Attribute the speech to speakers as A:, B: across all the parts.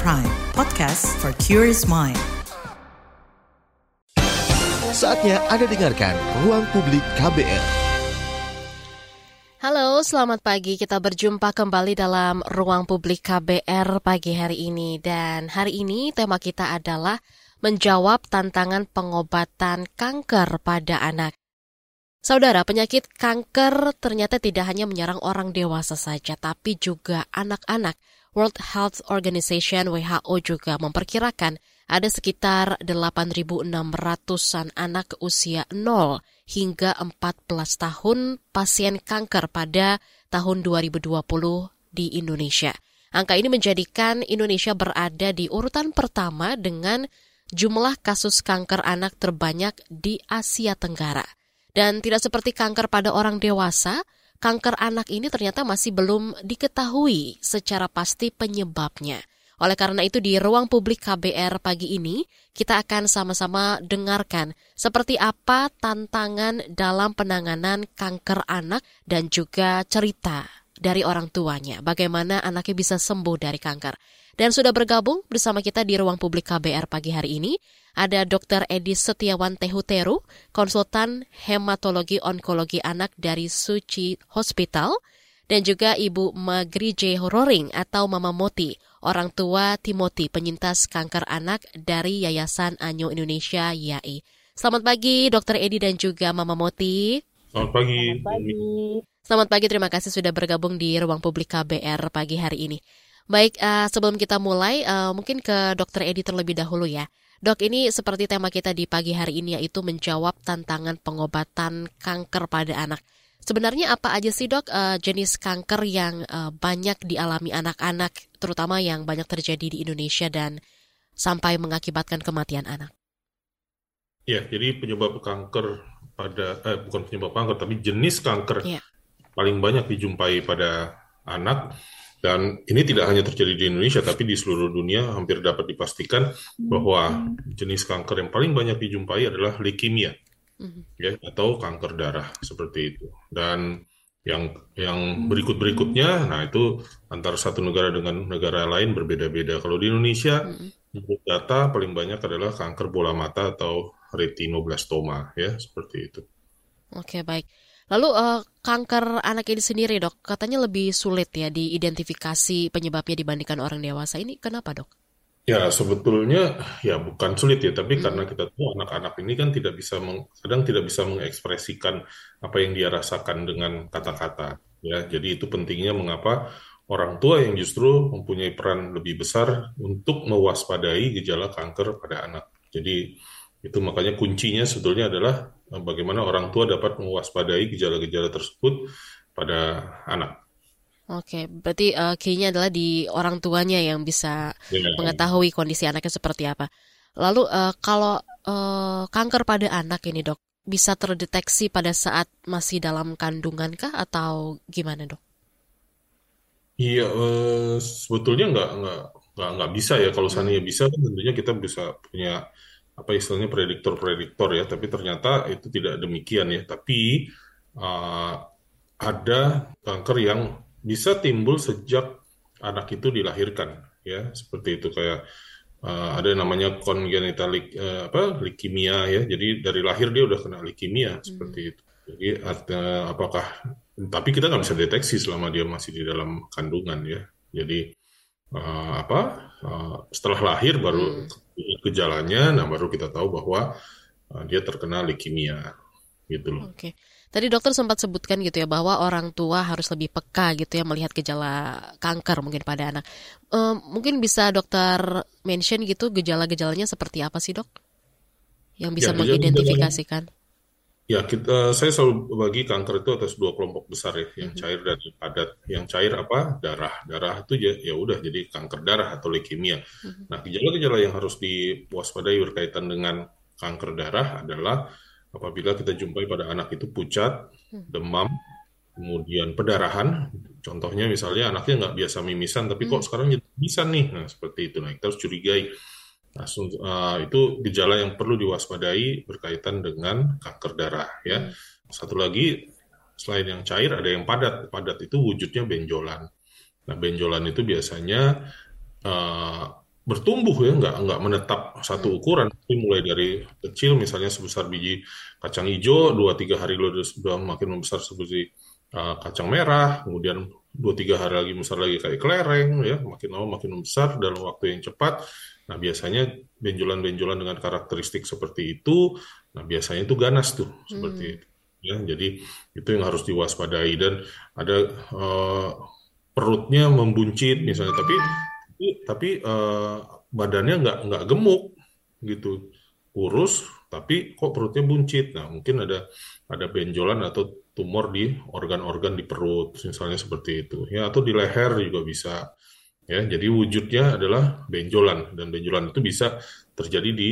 A: Prime, podcast for curious mind.
B: Saatnya Anda dengarkan Ruang Publik KBR.
C: Halo, selamat pagi. Kita berjumpa kembali dalam Ruang Publik KBR pagi hari ini. Dan hari ini tema kita adalah menjawab tantangan pengobatan kanker pada anak. Saudara, penyakit kanker ternyata tidak hanya menyerang orang dewasa saja, tapi juga anak-anak. World Health Organization WHO juga memperkirakan ada sekitar 8.600-an anak usia 0 hingga 14 tahun pasien kanker pada tahun 2020 di Indonesia. Angka ini menjadikan Indonesia berada di urutan pertama dengan jumlah kasus kanker anak terbanyak di Asia Tenggara. Dan tidak seperti kanker pada orang dewasa, kanker anak ini ternyata masih belum diketahui secara pasti penyebabnya. Oleh karena itu di ruang publik KBR pagi ini kita akan sama-sama dengarkan seperti apa tantangan dalam penanganan kanker anak dan juga cerita dari orang tuanya, bagaimana anaknya bisa sembuh dari kanker. Dan sudah bergabung bersama kita di ruang publik KBR pagi hari ini ada Dr. Edi Setiawan Tehuteru, konsultan hematologi onkologi anak dari Suci Hospital, dan juga Ibu Magri J. Roring atau Mama Moti, orang tua Timothy penyintas kanker anak dari Yayasan Anyo Indonesia YAI. Selamat pagi Dr. Edi dan juga Mama Moti.
D: Selamat pagi.
E: Selamat pagi.
C: Selamat pagi, terima kasih sudah bergabung di ruang publik KBR pagi hari ini. Baik, uh, sebelum kita mulai, uh, mungkin ke Dr. Edi terlebih dahulu ya. Dok, ini seperti tema kita di pagi hari ini yaitu menjawab tantangan pengobatan kanker pada anak. Sebenarnya apa aja sih dok uh, jenis kanker yang uh, banyak dialami anak-anak, terutama yang banyak terjadi di Indonesia dan sampai mengakibatkan kematian anak?
D: Ya, jadi penyebab kanker pada eh, bukan penyebab kanker, tapi jenis kanker ya. paling banyak dijumpai pada anak dan ini tidak hanya terjadi di Indonesia, tapi di seluruh dunia hampir dapat dipastikan bahwa jenis kanker yang paling banyak dijumpai adalah leukemia, mm-hmm. ya, atau kanker darah seperti itu. Dan yang yang berikut berikutnya, nah itu antara satu negara dengan negara lain berbeda-beda. Kalau di Indonesia, mm-hmm. data paling banyak adalah kanker bola mata atau retinoblastoma, ya seperti itu.
C: Oke baik. Lalu uh, kanker anak ini sendiri dok, katanya lebih sulit ya diidentifikasi penyebabnya dibandingkan orang dewasa. Ini kenapa dok?
D: Ya sebetulnya ya bukan sulit ya, tapi hmm. karena kita tahu anak-anak ini kan tidak bisa meng, kadang tidak bisa mengekspresikan apa yang dia rasakan dengan kata-kata. Ya, jadi itu pentingnya mengapa orang tua yang justru mempunyai peran lebih besar untuk mewaspadai gejala kanker pada anak. Jadi itu makanya kuncinya sebetulnya adalah bagaimana orang tua dapat mewaspadai gejala-gejala tersebut pada anak.
C: Oke, berarti uh, key-nya adalah di orang tuanya yang bisa ya. mengetahui kondisi anaknya seperti apa. Lalu uh, kalau uh, kanker pada anak ini dok, bisa terdeteksi pada saat masih dalam kandungan kah atau gimana dok?
D: Iya, uh, sebetulnya nggak nggak nggak bisa ya. Kalau seandainya bisa, kan tentunya kita bisa punya apa istilahnya prediktor-prediktor ya, tapi ternyata itu tidak demikian ya. Tapi uh, ada kanker yang bisa timbul sejak anak itu dilahirkan ya, seperti itu kayak uh, ada namanya congenital uh, apa leukemia ya. Jadi dari lahir dia udah kena leukemia hmm. seperti itu. Jadi ada, apakah tapi kita nggak bisa deteksi selama dia masih di dalam kandungan ya. Jadi uh, apa uh, setelah lahir baru hmm. gejalanya, nah baru kita tahu bahwa uh, dia terkena leukemia gitu loh.
C: Oke. Okay. Tadi dokter sempat sebutkan gitu ya bahwa orang tua harus lebih peka gitu ya melihat gejala kanker mungkin pada anak. Uh, mungkin bisa dokter mention gitu gejala-gejalanya seperti apa sih dok? Yang bisa ya, mengidentifikasikan.
D: Ya, kita saya selalu bagi kanker itu atas dua kelompok besar ya, yang cair dan padat. Yang cair apa? Darah. Darah itu ya, ya udah jadi kanker darah atau leukemia. Nah, gejala-gejala yang harus diwaspadai berkaitan dengan kanker darah adalah apabila kita jumpai pada anak itu pucat, demam, kemudian pendarahan. Contohnya misalnya anaknya nggak biasa mimisan, tapi kok sekarang bisa nih. Nah, seperti itu. Nah, kita harus curigai Nah, uh, itu gejala yang perlu diwaspadai berkaitan dengan kanker darah ya. Hmm. Satu lagi selain yang cair ada yang padat. Padat itu wujudnya benjolan. Nah, benjolan itu biasanya uh, bertumbuh ya, nggak nggak menetap satu ukuran, tapi mulai dari kecil misalnya sebesar biji kacang hijau, dua tiga hari lalu sudah makin membesar seperti uh, kacang merah, kemudian dua tiga hari lagi besar lagi kayak kelereng ya, makin lama makin membesar dalam waktu yang cepat. Nah biasanya benjolan-benjolan dengan karakteristik seperti itu, nah biasanya itu ganas tuh seperti itu. Ya, jadi itu yang harus diwaspadai dan ada uh, perutnya membuncit misalnya, tapi tapi uh, badannya nggak nggak gemuk gitu, kurus tapi kok perutnya buncit. Nah mungkin ada ada benjolan atau tumor di organ-organ di perut, misalnya seperti itu. Ya atau di leher juga bisa. Ya, jadi wujudnya adalah benjolan dan benjolan itu bisa terjadi di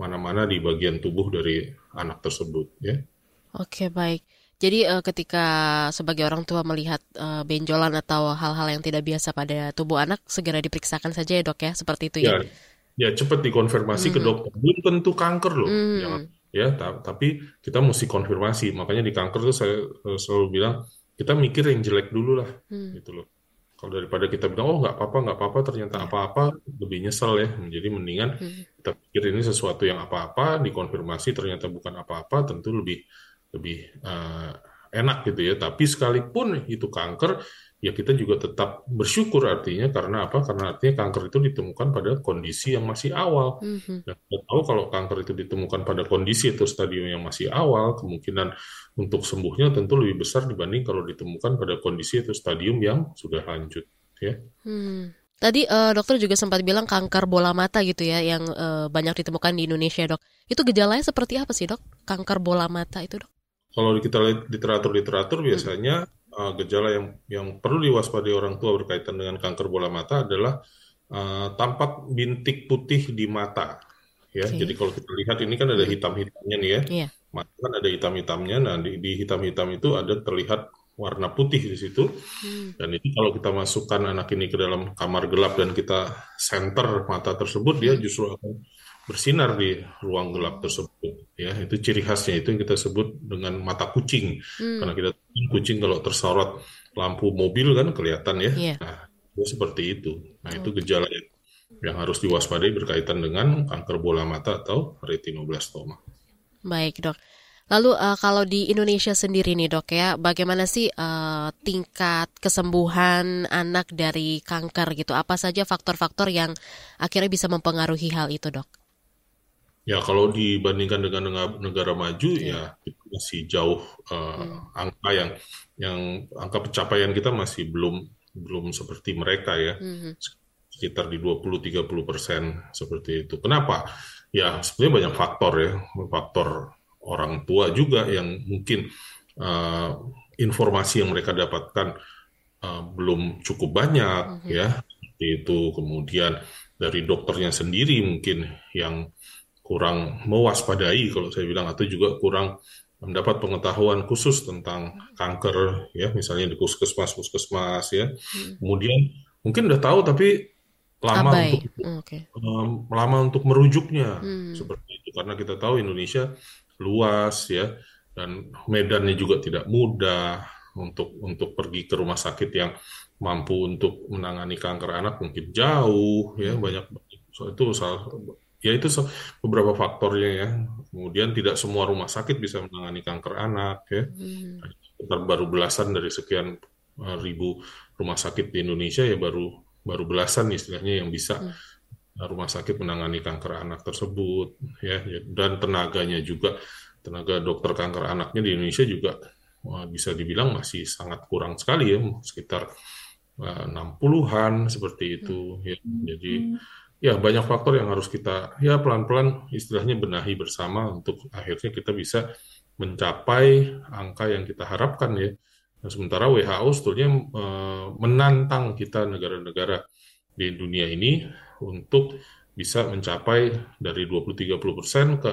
D: mana-mana di bagian tubuh dari anak tersebut. Ya.
C: Oke, baik. Jadi uh, ketika sebagai orang tua melihat uh, benjolan atau hal-hal yang tidak biasa pada tubuh anak, segera diperiksakan saja ya dok ya, seperti itu ya.
D: Ya, ya cepat dikonfirmasi mm. ke dokter. Belum tentu kanker loh, mm. jangan ya. Tapi kita mesti konfirmasi. Makanya di kanker tuh saya selalu bilang kita mikir yang jelek dulu lah, mm. gitu loh. Kalau daripada kita bilang oh nggak apa-apa nggak apa-apa ternyata iya. apa-apa lebih nyesel ya. Jadi mendingan mm. kita pikir ini sesuatu yang apa-apa dikonfirmasi ternyata bukan apa-apa tentu lebih lebih uh, enak gitu ya. Tapi sekalipun itu kanker, ya kita juga tetap bersyukur artinya karena apa? Karena artinya kanker itu ditemukan pada kondisi yang masih awal. Mm-hmm. Dan kita tahu kalau kanker itu ditemukan pada kondisi itu stadium yang masih awal, kemungkinan untuk sembuhnya tentu lebih besar dibanding kalau ditemukan pada kondisi itu stadium yang sudah lanjut. Ya.
C: Hmm. Tadi uh, dokter juga sempat bilang kanker bola mata gitu ya yang uh, banyak ditemukan di Indonesia dok. Itu gejalanya seperti apa sih dok? Kanker bola mata itu dok?
D: Kalau kita lihat literatur-literatur biasanya uh, gejala yang yang perlu diwaspadai orang tua berkaitan dengan kanker bola mata adalah uh, tampak bintik putih di mata. Ya, okay. jadi kalau kita lihat ini kan ada hitam-hitamnya nih ya. Yeah. Mata kan ada hitam-hitamnya. Nah, di, di hitam-hitam itu ada terlihat warna putih di situ. Hmm. Dan ini kalau kita masukkan anak ini ke dalam kamar gelap dan kita center mata tersebut, dia justru akan bersinar di ruang gelap tersebut ya itu ciri khasnya itu yang kita sebut dengan mata kucing hmm. karena kita kucing kalau tersorot lampu mobil kan kelihatan ya yeah. nah itu seperti itu nah itu gejala yang, yang harus diwaspadai berkaitan dengan kanker bola mata atau retinoblastoma
C: baik dok Lalu uh, kalau di Indonesia sendiri nih dok ya, bagaimana sih uh, tingkat kesembuhan anak dari kanker gitu? Apa saja faktor-faktor yang akhirnya bisa mempengaruhi hal itu dok?
D: Ya kalau dibandingkan dengan negara, negara maju yeah. ya itu masih jauh uh, hmm. angka yang yang angka pencapaian kita masih belum belum seperti mereka ya. Hmm. Sekitar di 20-30 persen seperti itu. Kenapa? Ya sebenarnya banyak faktor ya. Faktor orang tua juga yang mungkin uh, informasi yang mereka dapatkan uh, belum cukup banyak hmm. ya. Itu kemudian dari dokternya sendiri mungkin yang kurang mewaspadai kalau saya bilang atau juga kurang mendapat pengetahuan khusus tentang kanker ya misalnya di puskesmas puskesmas ya hmm. kemudian mungkin udah tahu tapi lama Abai. untuk hmm, okay. um, lama untuk merujuknya hmm. seperti itu karena kita tahu Indonesia luas ya dan medannya juga tidak mudah untuk untuk pergi ke rumah sakit yang mampu untuk menangani kanker anak mungkin jauh ya hmm. banyak so, itu salah ya itu beberapa faktornya ya. Kemudian tidak semua rumah sakit bisa menangani kanker anak ya. Hmm. baru belasan dari sekian eh, ribu rumah sakit di Indonesia ya baru baru belasan istilahnya yang bisa hmm. rumah sakit menangani kanker anak tersebut ya dan tenaganya juga tenaga dokter kanker anaknya di Indonesia juga wah, bisa dibilang masih sangat kurang sekali ya sekitar uh, eh, 60-an seperti itu ya. Jadi hmm ya banyak faktor yang harus kita ya pelan-pelan istilahnya benahi bersama untuk akhirnya kita bisa mencapai angka yang kita harapkan ya. Nah, sementara WHO sebetulnya e, menantang kita negara-negara di dunia ini untuk bisa mencapai dari 20-30 persen ke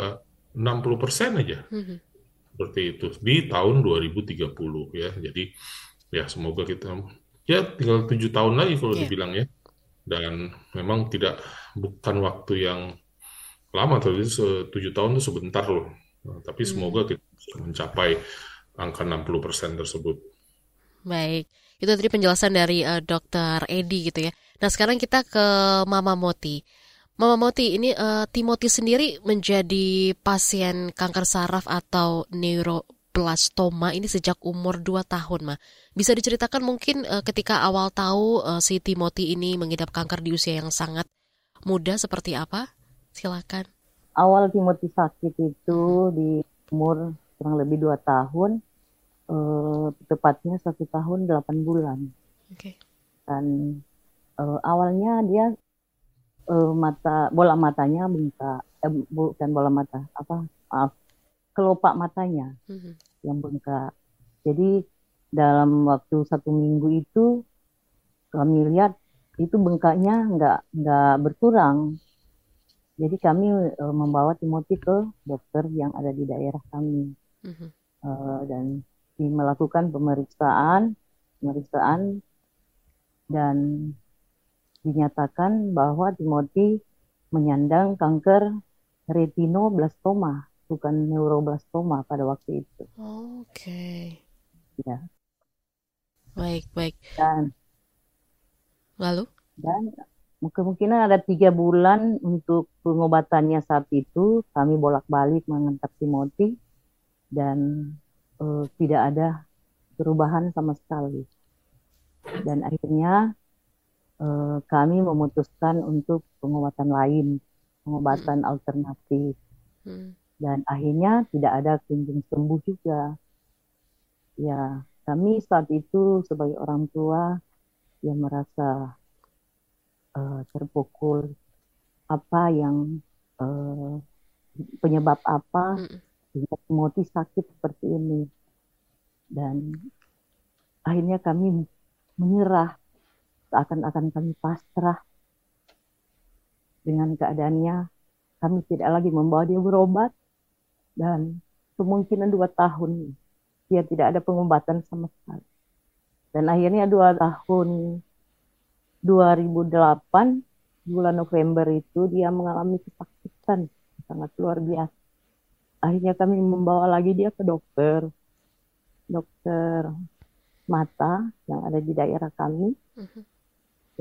D: 60 persen aja. Mm -hmm. Seperti itu di tahun 2030 ya. Jadi ya semoga kita ya tinggal tujuh tahun lagi kalau yeah. dibilang ya dan memang tidak bukan waktu yang lama tadi tujuh tahun itu sebentar loh nah, tapi hmm. semoga kita bisa mencapai angka 60% tersebut
C: baik Itu tadi penjelasan dari uh, Dokter Edi gitu ya. Nah sekarang kita ke Mama Moti. Mama Moti, ini uh, Timothy sendiri menjadi pasien kanker saraf atau neuroblastoma ini sejak umur 2 tahun, Ma. Bisa diceritakan mungkin uh, ketika awal tahu uh, si Timothy ini mengidap kanker di usia yang sangat muda seperti apa? Silakan.
E: Awal Timothy sakit itu di umur kurang lebih 2 tahun, uh, tepatnya satu tahun 8 bulan. Oke. Okay. Dan uh, awalnya dia uh, mata bola matanya bengkak eh, bukan bola mata apa maaf kelopak matanya mm-hmm. Yang bengkak jadi dalam waktu satu minggu itu kami lihat itu bengkaknya nggak nggak berkurang. Jadi kami uh, membawa Timothy ke dokter yang ada di daerah kami. Mm-hmm. uh, dan melakukan pemeriksaan pemeriksaan dan dinyatakan bahwa Timothy menyandang kanker retinoblastoma, bukan neuroblastoma pada waktu itu.
C: Oke. Okay.
E: Ya.
C: Baik, baik.
E: Dan
C: lalu?
E: Dan kemungkinan ada tiga bulan untuk pengobatannya saat itu. Kami bolak-balik mengantar Timothy dan uh, tidak ada perubahan sama sekali. Dan akhirnya uh, kami memutuskan untuk pengobatan lain, pengobatan hmm. alternatif. Hmm. Dan akhirnya tidak ada kunjung sembuh juga. Ya, kami saat itu sebagai orang tua yang merasa uh, terpukul apa yang uh, penyebab apa sehingga Timothy sakit seperti ini. Dan akhirnya kami menyerah seakan-akan kami pasrah dengan keadaannya. Kami tidak lagi membawa dia berobat dan kemungkinan dua tahun dia tidak ada pengobatan sama sekali. Dan akhirnya dua tahun 2008 bulan November itu dia mengalami kesakitan sangat luar biasa. Akhirnya kami membawa lagi dia ke dokter, dokter mata yang ada di daerah kami. Uh mhm. -huh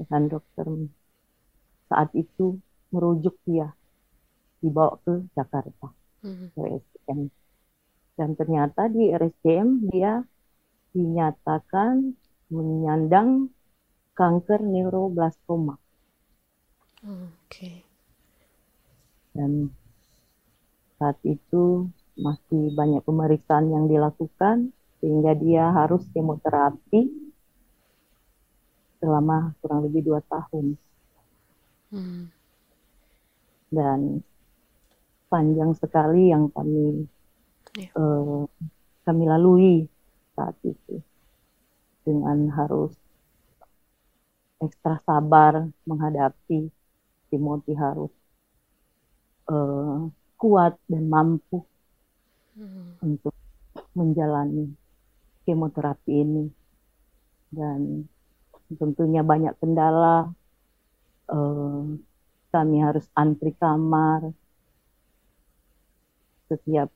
E: dan dokter saat itu merujuk dia dibawa ke Jakarta hmm. RSCM dan ternyata di RSCM dia dinyatakan menyandang kanker neuroblastoma.
C: Oke. Okay.
E: Dan saat itu masih banyak pemeriksaan yang dilakukan sehingga dia harus kemoterapi selama kurang lebih dua tahun. Hmm. Dan panjang sekali yang kami yeah. Ya. uh, kami lalui saat itu dengan harus ekstra sabar menghadapi Timothy harus uh, kuat dan mampu hmm. untuk menjalani kemoterapi ini dan tentunya banyak kendala. Uh, kami harus antri kamar setiap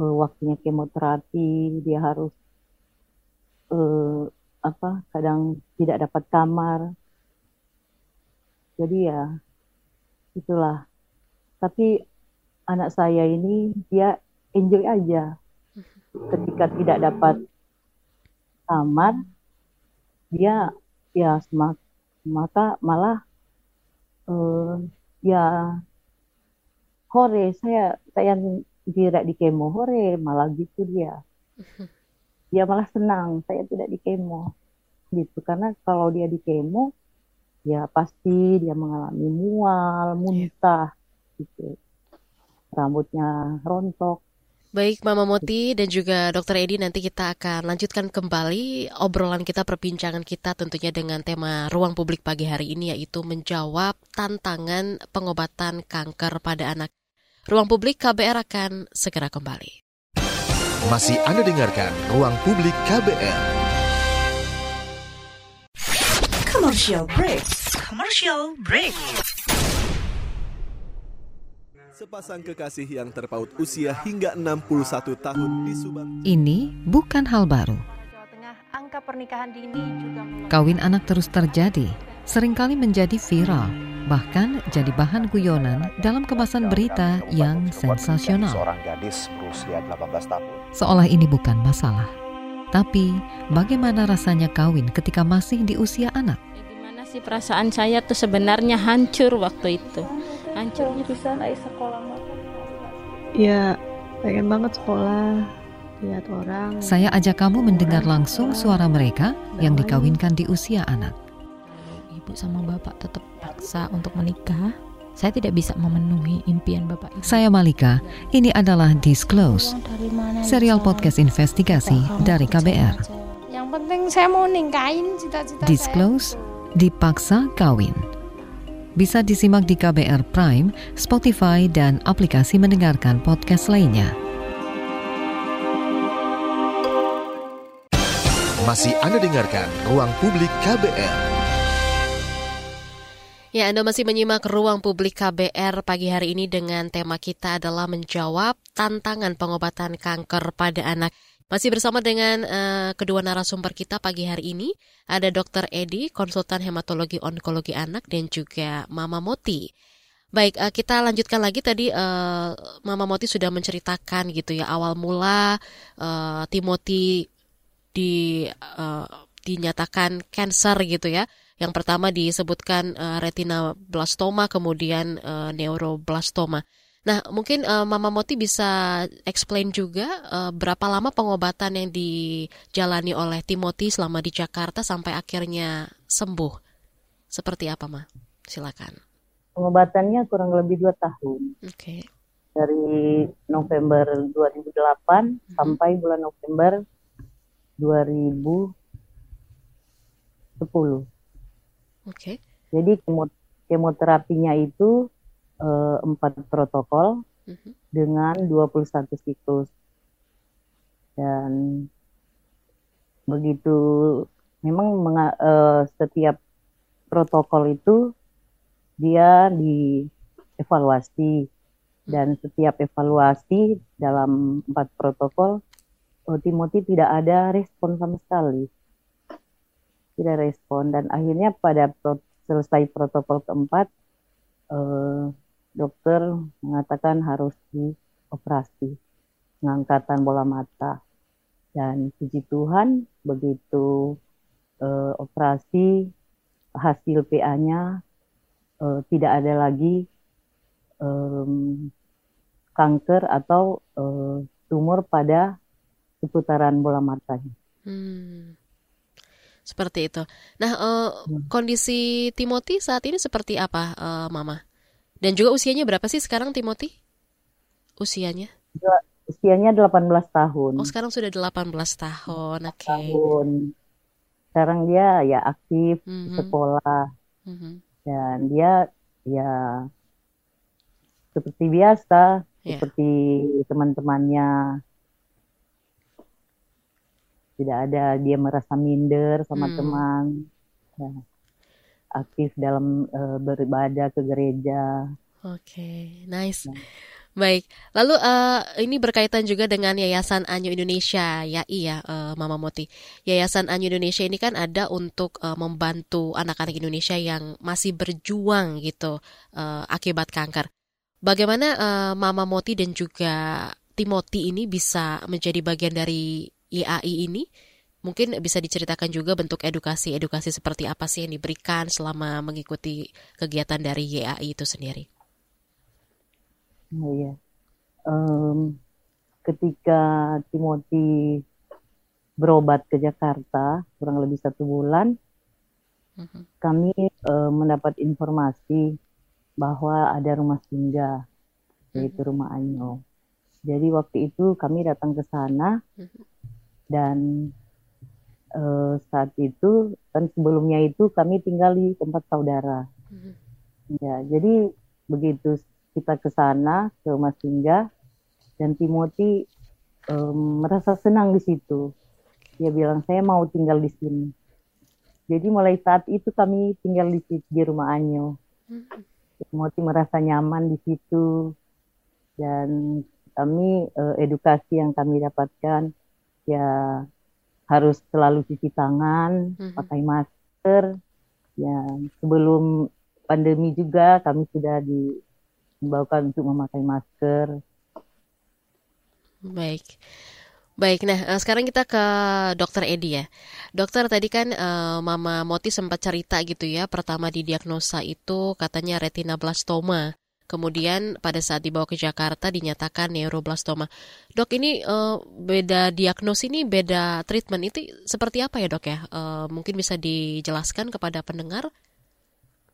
E: uh, waktunya kemoterapi dia harus uh, apa kadang tidak dapat kamar. Jadi ya itulah. Tapi anak saya ini dia enjoy aja. Ketika tidak dapat kamar dia ya semak, maka malah uh, ya hore saya saya tidak di kemo. Hore malah gitu dia. Dia malah senang saya tidak di kemo. Gitu karena kalau dia di kemo ya pasti dia mengalami mual muntah gitu. Rambutnya rontok.
C: Baik Mama Moti dan juga Dr. Edi nanti kita akan lanjutkan kembali obrolan kita perbincangan kita tentunya dengan tema ruang publik pagi hari ini yaitu menjawab tantangan pengobatan kanker pada anak. Ruang publik KBR akan segera kembali.
B: Masih Anda dengarkan Ruang Publik KBR.
A: Commercial break. Commercial break.
F: Sepasang kekasih yang terpaut usia hingga 61 tahun di Subang.
A: Ini bukan hal baru.
G: Jawa Tengah, angka pernikahan dini juga
H: Kawin anak terus terjadi, sering kali menjadi viral, bahkan jadi bahan guyonan dalam kemasan berita yang sensasional.
I: Seorang gadis berusia 18 tahun.
H: Seolah ini bukan masalah. Tapi, bagaimana rasanya kawin ketika masih di usia anak?
J: Gimana sih perasaan saya tuh sebenarnya hancur waktu itu. Hancur
K: bisa naik sekolah Ya, pengen banget sekolah, lihat orang.
H: Saya ajak kamu mendengar langsung suara mereka yang dikawinkan di usia anak.
L: Ibu sama bapak tetap paksa untuk menikah. Saya tidak bisa memenuhi impian bapak ibu.
H: Saya Malika, ini adalah Disclose, serial podcast investigasi dari KBR.
M: Yang penting saya mau ningkain cita-cita
H: Disclose, dipaksa kawin. Bisa disimak di KBR Prime, Spotify, dan aplikasi mendengarkan podcast lainnya.
B: Masih Anda dengarkan Ruang Publik KBR.
C: Ya, Anda masih menyimak ruang publik KBR pagi hari ini dengan tema kita adalah menjawab tantangan pengobatan kanker pada anak. Masih bersama dengan uh, kedua narasumber kita pagi hari ini, ada Dr. Edi, konsultan hematologi onkologi anak, dan juga Mama Moti. Baik, uh, kita lanjutkan lagi tadi uh, Mama Moti sudah menceritakan gitu ya awal mula uh, Timothy di uh, dinyatakan cancer gitu ya. Yang pertama disebutkan uh, retinoblastoma, kemudian uh, neuroblastoma. Nah, mungkin uh, Mama Moti bisa explain juga uh, berapa lama pengobatan yang dijalani oleh Timothy selama di Jakarta sampai akhirnya sembuh. Seperti apa, Ma? Silakan.
E: Pengobatannya kurang lebih dua tahun.
C: Oke. Okay.
E: Dari November 2008 hmm. sampai bulan November 2010. Oke.
C: Okay.
E: Jadi kemoterapinya itu uh, empat protokol uh-huh. dengan 21 siklus dan begitu memang menga, uh, setiap protokol itu dia dievaluasi dan setiap evaluasi dalam empat protokol Timothy tidak ada respon sama sekali. Tidak respon dan akhirnya pada pro, selesai protokol keempat eh, dokter mengatakan harus dioperasi pengangkatan bola mata dan puji Tuhan begitu eh, operasi hasil PA-nya eh, tidak ada lagi eh, kanker atau eh, tumor pada seputaran bola matanya.
C: Hmm. Seperti itu. Nah, uh, kondisi Timothy saat ini seperti apa, uh, Mama? Dan juga usianya berapa sih sekarang Timothy? Usianya?
E: Usianya 18 tahun.
C: Oh, sekarang sudah 18 tahun. Oke. Okay.
E: Tahun. Sekarang dia ya aktif mm -hmm. sekolah. Mm -hmm. Dan dia ya seperti biasa, yeah. seperti teman-temannya tidak ada dia merasa minder sama hmm. teman ya, aktif dalam uh, beribadah ke gereja
C: oke okay, nice ya. Baik, lalu uh, ini berkaitan juga dengan Yayasan Anyo Indonesia, ya iya, uh, Mama Moti. Yayasan Anyo Indonesia ini kan ada untuk uh, membantu anak-anak Indonesia yang masih berjuang gitu uh, akibat kanker. Bagaimana uh, Mama Moti dan juga Timothy ini bisa menjadi bagian dari YAI ini mungkin bisa diceritakan juga bentuk edukasi-edukasi seperti apa sih yang diberikan selama mengikuti kegiatan dari YAI itu sendiri.
E: Oh iya, um, ketika Timothy berobat ke Jakarta kurang lebih satu bulan, uh-huh. kami uh, mendapat informasi bahwa ada rumah singgah yaitu uh-huh. rumah Anyo. Jadi waktu itu kami datang ke sana uh-huh dan uh, saat itu kan sebelumnya itu kami tinggal di tempat saudara. Mm-hmm. Ya, jadi begitu kita ke sana ke Mas Singgah dan Timothy um, merasa senang di situ. Dia bilang saya mau tinggal di sini. Jadi mulai saat itu kami tinggal di situ di rumah Anyo. Mm-hmm. Timothy merasa nyaman di situ dan kami uh, edukasi yang kami dapatkan ya harus selalu cuci tangan, mm-hmm. pakai masker. Ya, sebelum pandemi juga kami sudah dibawakan untuk memakai masker.
C: Baik. Baik, nah eh, sekarang kita ke dokter Edi ya. Dokter tadi kan uh, Mama Moti sempat cerita gitu ya, pertama didiagnosa itu katanya retinoblastoma. Kemudian pada saat dibawa ke Jakarta dinyatakan neuroblastoma. Dok ini uh, beda diagnosis ini beda treatment itu seperti apa ya dok ya? Uh, mungkin bisa dijelaskan kepada pendengar?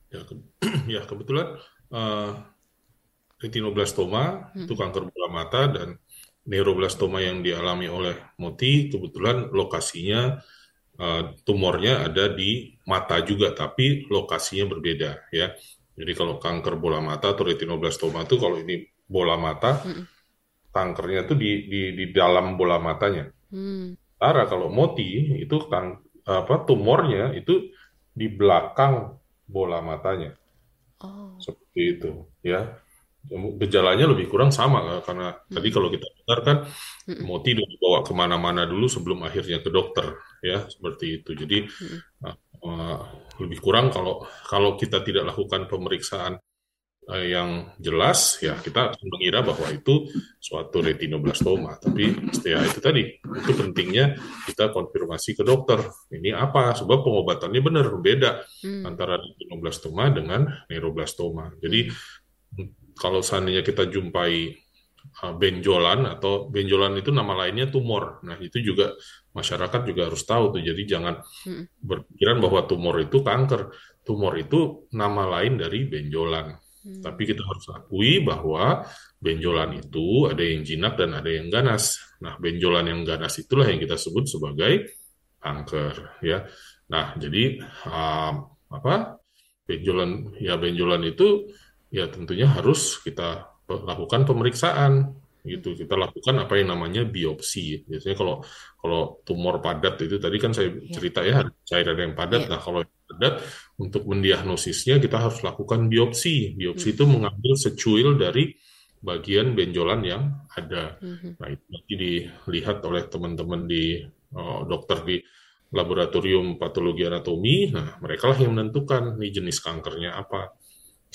D: Ya, ke ya kebetulan uh, retinoblastoma hmm. itu kanker bola mata dan neuroblastoma yang dialami oleh Moti kebetulan lokasinya uh, tumornya ada di mata juga tapi lokasinya berbeda ya. Jadi kalau kanker bola mata atau retinoblastoma itu kalau ini bola mata, hmm. kankernya itu di, di di dalam bola matanya. Hmm. Sementara kalau moti itu kan apa tumornya itu di belakang bola matanya. Oh. Seperti itu, ya. Gejalanya lebih kurang sama karena hmm. tadi kalau kita dengar kan hmm. moti dibawa ke mana-mana dulu sebelum akhirnya ke dokter, ya seperti itu. Jadi hmm. uh, lebih kurang. Kalau kalau kita tidak lakukan pemeriksaan uh, yang jelas ya kita akan mengira bahwa itu suatu retinoblastoma tapi ya itu tadi itu pentingnya kita konfirmasi ke dokter. Ini apa? Sebab pengobatannya benar beda hmm. antara retinoblastoma dengan neuroblastoma. Jadi hmm. kalau seandainya kita jumpai uh, benjolan atau benjolan itu nama lainnya tumor nah itu juga masyarakat juga harus tahu tuh. Jadi jangan hmm. berpikiran bahwa tumor itu kanker. Tumor itu nama lain dari benjolan. Hmm. Tapi kita harus akui bahwa benjolan itu ada yang jinak dan ada yang ganas. Nah, benjolan yang ganas itulah yang kita sebut sebagai kanker, ya. Nah, jadi um, apa? Benjolan ya benjolan itu ya tentunya harus kita lakukan pemeriksaan gitu kita lakukan apa yang namanya biopsi biasanya kalau kalau tumor padat itu tadi kan saya yeah. cerita ya cairan yang padat yeah. nah kalau padat untuk mendiagnosisnya kita harus lakukan biopsi biopsi mm-hmm. itu mengambil secuil dari bagian benjolan yang ada mm-hmm. nah itu nanti dilihat oleh teman-teman di oh, dokter di laboratorium patologi anatomi nah mereka lah yang menentukan nih jenis kankernya apa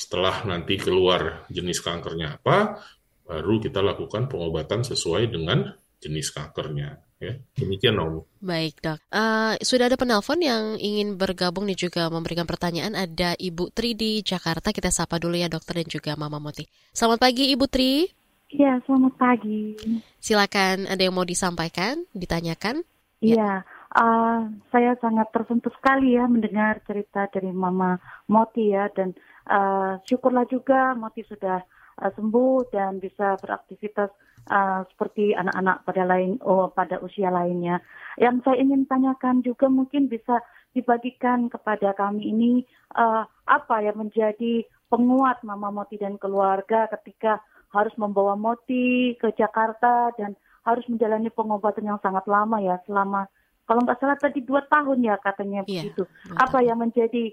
D: setelah nanti keluar jenis kankernya apa baru kita lakukan pengobatan sesuai dengan jenis kankernya. Ya, demikian Om.
C: Baik dok. Uh, sudah ada penelpon yang ingin bergabung nih juga memberikan pertanyaan. Ada Ibu Tri di Jakarta. Kita sapa dulu ya dokter dan juga Mama Moti. Selamat pagi Ibu Tri.
G: Iya, selamat pagi.
C: Silakan ada yang mau disampaikan, ditanyakan?
G: Iya, ya. uh, saya sangat tersentuh sekali ya mendengar cerita dari Mama Moti ya dan uh, syukurlah juga Moti sudah uh, sembuh dan bisa beraktivitas uh, seperti anak-anak pada lain oh pada usia lainnya. Yang saya ingin tanyakan juga mungkin bisa dibagikan kepada kami ini uh, apa yang menjadi penguat Mama Moti dan keluarga ketika harus membawa Moti ke Jakarta dan harus menjalani pengobatan yang sangat lama ya selama kalau nggak salah tadi dua tahun ya katanya yeah, begitu. Apa yang menjadi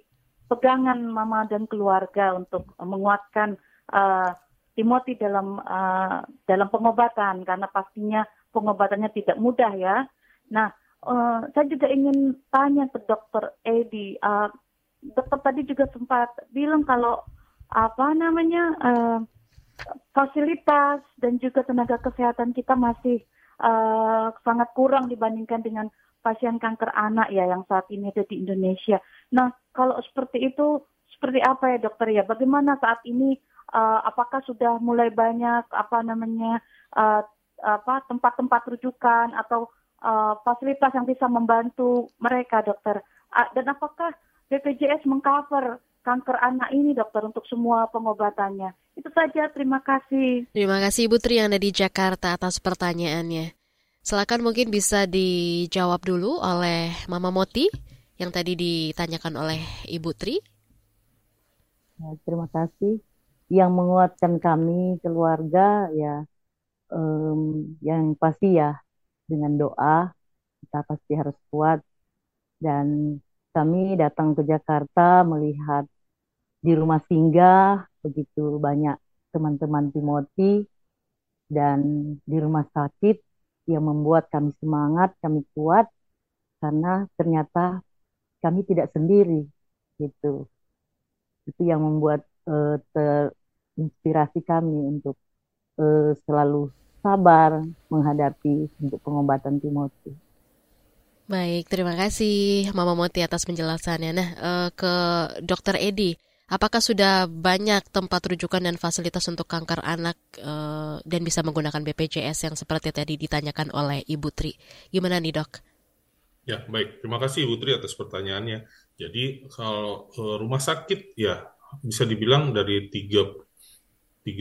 G: pegangan Mama dan keluarga untuk menguatkan uh, Timothy dalam uh, dalam pengobatan karena pastinya pengobatannya tidak mudah ya. Nah, uh, saya juga ingin tanya ke Dokter Edi. Uh, dokter tadi juga sempat bilang kalau apa namanya uh, fasilitas dan juga tenaga kesehatan kita masih uh, sangat kurang dibandingkan dengan pasien kanker anak ya yang saat ini ada di Indonesia. Nah, kalau seperti itu seperti apa ya dokter ya? Bagaimana saat ini uh, apakah sudah mulai banyak apa namanya uh, apa tempat-tempat rujukan atau uh, fasilitas yang bisa membantu mereka dokter uh, dan apakah BPJS mengcover kanker anak ini dokter untuk semua pengobatannya itu saja terima kasih
C: terima kasih Ibu Tri yang ada di Jakarta atas pertanyaannya silakan mungkin bisa dijawab dulu oleh Mama Moti yang tadi ditanyakan oleh Ibu Tri.
E: Ya, terima kasih. Yang menguatkan kami keluarga ya um, yang pasti ya dengan doa kita pasti harus kuat. Dan kami datang ke Jakarta melihat di rumah singgah begitu banyak teman-teman Timothy dan di rumah sakit yang membuat kami semangat, kami kuat karena ternyata kami tidak sendiri gitu itu yang membuat uh, terinspirasi kami untuk uh, selalu sabar menghadapi untuk pengobatan Timothy.
C: Baik, terima kasih Mama Moti atas penjelasannya. Nah, uh, ke Dokter Edi, apakah sudah banyak tempat rujukan dan fasilitas untuk kanker anak uh, dan bisa menggunakan BPJS yang seperti tadi ditanyakan oleh Ibu Tri? Gimana nih dok?
D: Ya, baik. Terima kasih Ibu Tri atas pertanyaannya. Jadi kalau uh, rumah sakit ya bisa dibilang dari 3, 37,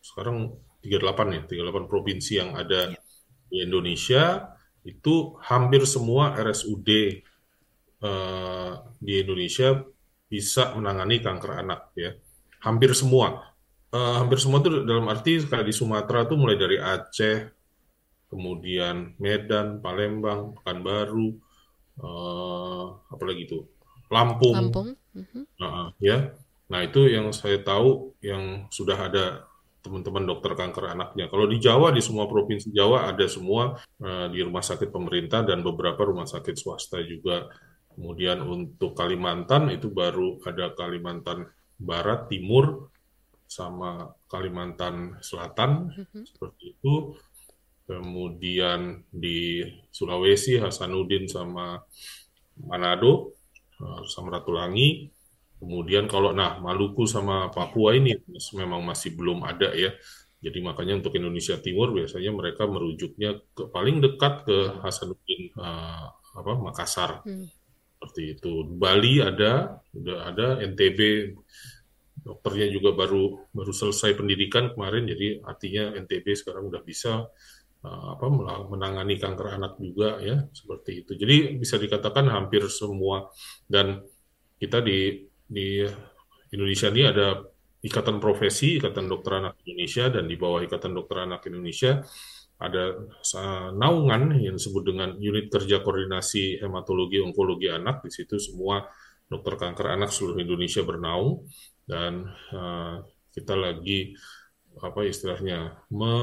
D: sekarang 38 ya, 38 provinsi yang ada ya. di Indonesia, itu hampir semua RSUD uh, eh, di Indonesia bisa menangani kanker anak ya. Hampir semua. Uh, hampir semua itu dalam arti kayak di Sumatera tuh mulai dari Aceh, kemudian Medan, Palembang, Pekanbaru, uh, apalagi itu Lampung,
C: Lampung.
D: Uh, ya. Nah itu yang saya tahu yang sudah ada teman-teman dokter kanker anaknya. Kalau di Jawa di semua provinsi Jawa ada semua uh, di rumah sakit pemerintah dan beberapa rumah sakit swasta juga. Kemudian untuk Kalimantan itu baru ada Kalimantan Barat, Timur, sama Kalimantan Selatan mm-hmm. seperti itu. Kemudian di Sulawesi Hasanuddin sama Manado, uh, sama Ratulangi Kemudian kalau nah Maluku sama Papua ini memang masih belum ada ya. Jadi makanya untuk Indonesia Timur biasanya mereka merujuknya ke paling dekat ke Hasanuddin uh, apa Makassar. Hmm. Seperti itu. Bali ada, udah ada NTB dokternya juga baru baru selesai pendidikan kemarin jadi artinya NTB sekarang udah bisa uh, apa menangani kanker anak juga ya seperti itu. Jadi bisa dikatakan hampir semua dan kita di di Indonesia ini ada Ikatan Profesi, Ikatan Dokter Anak Indonesia, dan di bawah Ikatan Dokter Anak Indonesia ada naungan yang disebut dengan Unit Kerja Koordinasi Hematologi Onkologi Anak. Di situ semua dokter kanker anak seluruh Indonesia bernaung dan uh, kita lagi apa istilahnya me,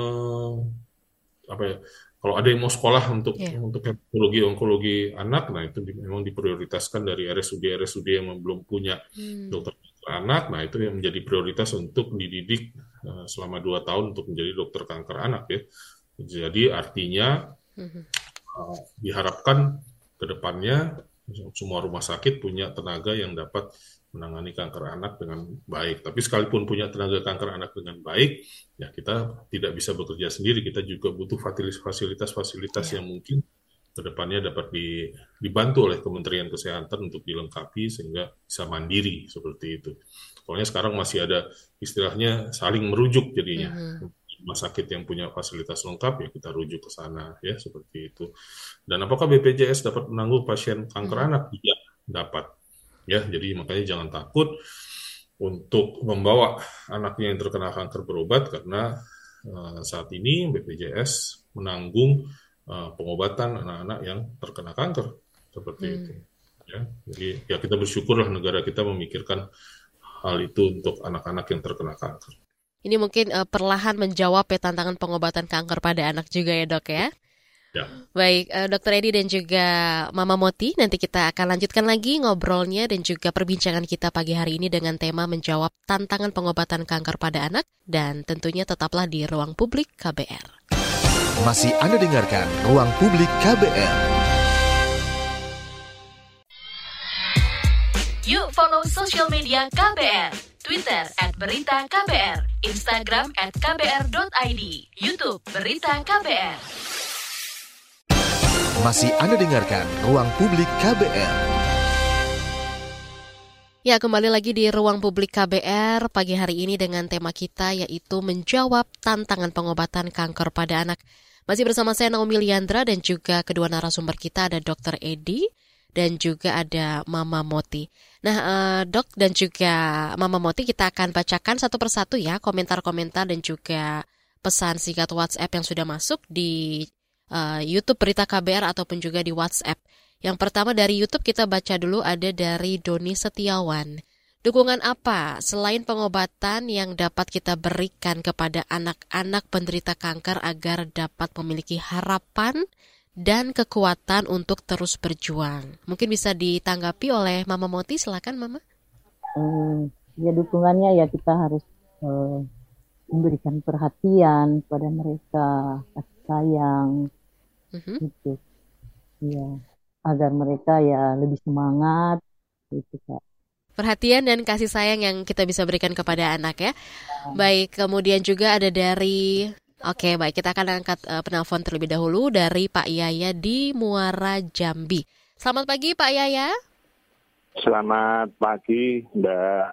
D: apa ya kalau ada yang mau sekolah untuk yeah. untuk hematologi onkologi anak, nah itu memang diprioritaskan dari RSUD RSUD yang belum punya hmm. dokter anak, nah itu yang menjadi prioritas untuk dididik uh, selama dua tahun untuk menjadi dokter kanker anak ya. Jadi artinya hmm. uh, diharapkan ke depannya semua rumah sakit punya tenaga yang dapat menangani kanker anak dengan baik. Tapi sekalipun punya tenaga kanker anak dengan baik, ya kita tidak bisa bekerja sendiri. Kita juga butuh fasilitas-fasilitas ya. yang mungkin ke depannya dapat dibantu oleh Kementerian Kesehatan untuk dilengkapi sehingga bisa mandiri seperti itu. Pokoknya sekarang masih ada istilahnya saling merujuk jadinya. Mm -hmm rumah sakit yang punya fasilitas lengkap ya kita rujuk ke sana ya seperti itu. Dan apakah BPJS dapat menanggung pasien kanker hmm. anak? Iya, dapat ya jadi makanya jangan takut untuk membawa anaknya yang terkena kanker berobat karena uh, saat ini BPJS menanggung uh, pengobatan anak-anak yang terkena kanker seperti hmm. itu ya jadi ya kita bersyukurlah negara kita memikirkan hal itu untuk anak-anak yang terkena kanker
C: ini mungkin uh, perlahan menjawab ya tantangan pengobatan kanker pada anak juga ya dok ya
D: Ya.
C: Baik, uh, Dokter Edi dan juga Mama Moti, nanti kita akan lanjutkan lagi ngobrolnya dan juga perbincangan kita pagi hari ini dengan tema menjawab tantangan pengobatan kanker pada anak dan tentunya tetaplah di ruang publik KBR.
B: Masih Anda dengarkan ruang publik KBR.
A: Yuk follow sosial media KBR. Twitter at Berita KBR, Instagram at KBR.id, Youtube Berita KBR.
B: Masih Anda dengarkan Ruang Publik KBR.
C: Ya, kembali lagi di Ruang Publik KBR pagi hari ini dengan tema kita yaitu menjawab tantangan pengobatan kanker pada anak. Masih bersama saya Naomi Liandra dan juga kedua narasumber kita ada Dr. Edi dan juga ada Mama Moti. Nah, eh, dok dan juga Mama Moti kita akan bacakan satu persatu ya komentar-komentar dan juga pesan singkat WhatsApp yang sudah masuk di uh, YouTube Berita KBR ataupun juga di WhatsApp. Yang pertama dari YouTube kita baca dulu ada dari Doni Setiawan. Dukungan apa selain pengobatan yang dapat kita berikan kepada anak-anak penderita kanker agar dapat memiliki harapan dan kekuatan untuk terus berjuang. Mungkin bisa ditanggapi oleh Mama Moti, silakan Mama.
E: Hmm, ya dukungannya ya kita harus uh, memberikan perhatian pada mereka, kasih sayang, mm-hmm. gitu, ya agar mereka ya lebih semangat, gitu kak.
C: Perhatian dan kasih sayang yang kita bisa berikan kepada anak ya. Baik, kemudian juga ada dari Oke, baik kita akan angkat uh, penelpon terlebih dahulu dari Pak Yaya di Muara Jambi. Selamat pagi Pak Yaya.
N: Selamat pagi Mbak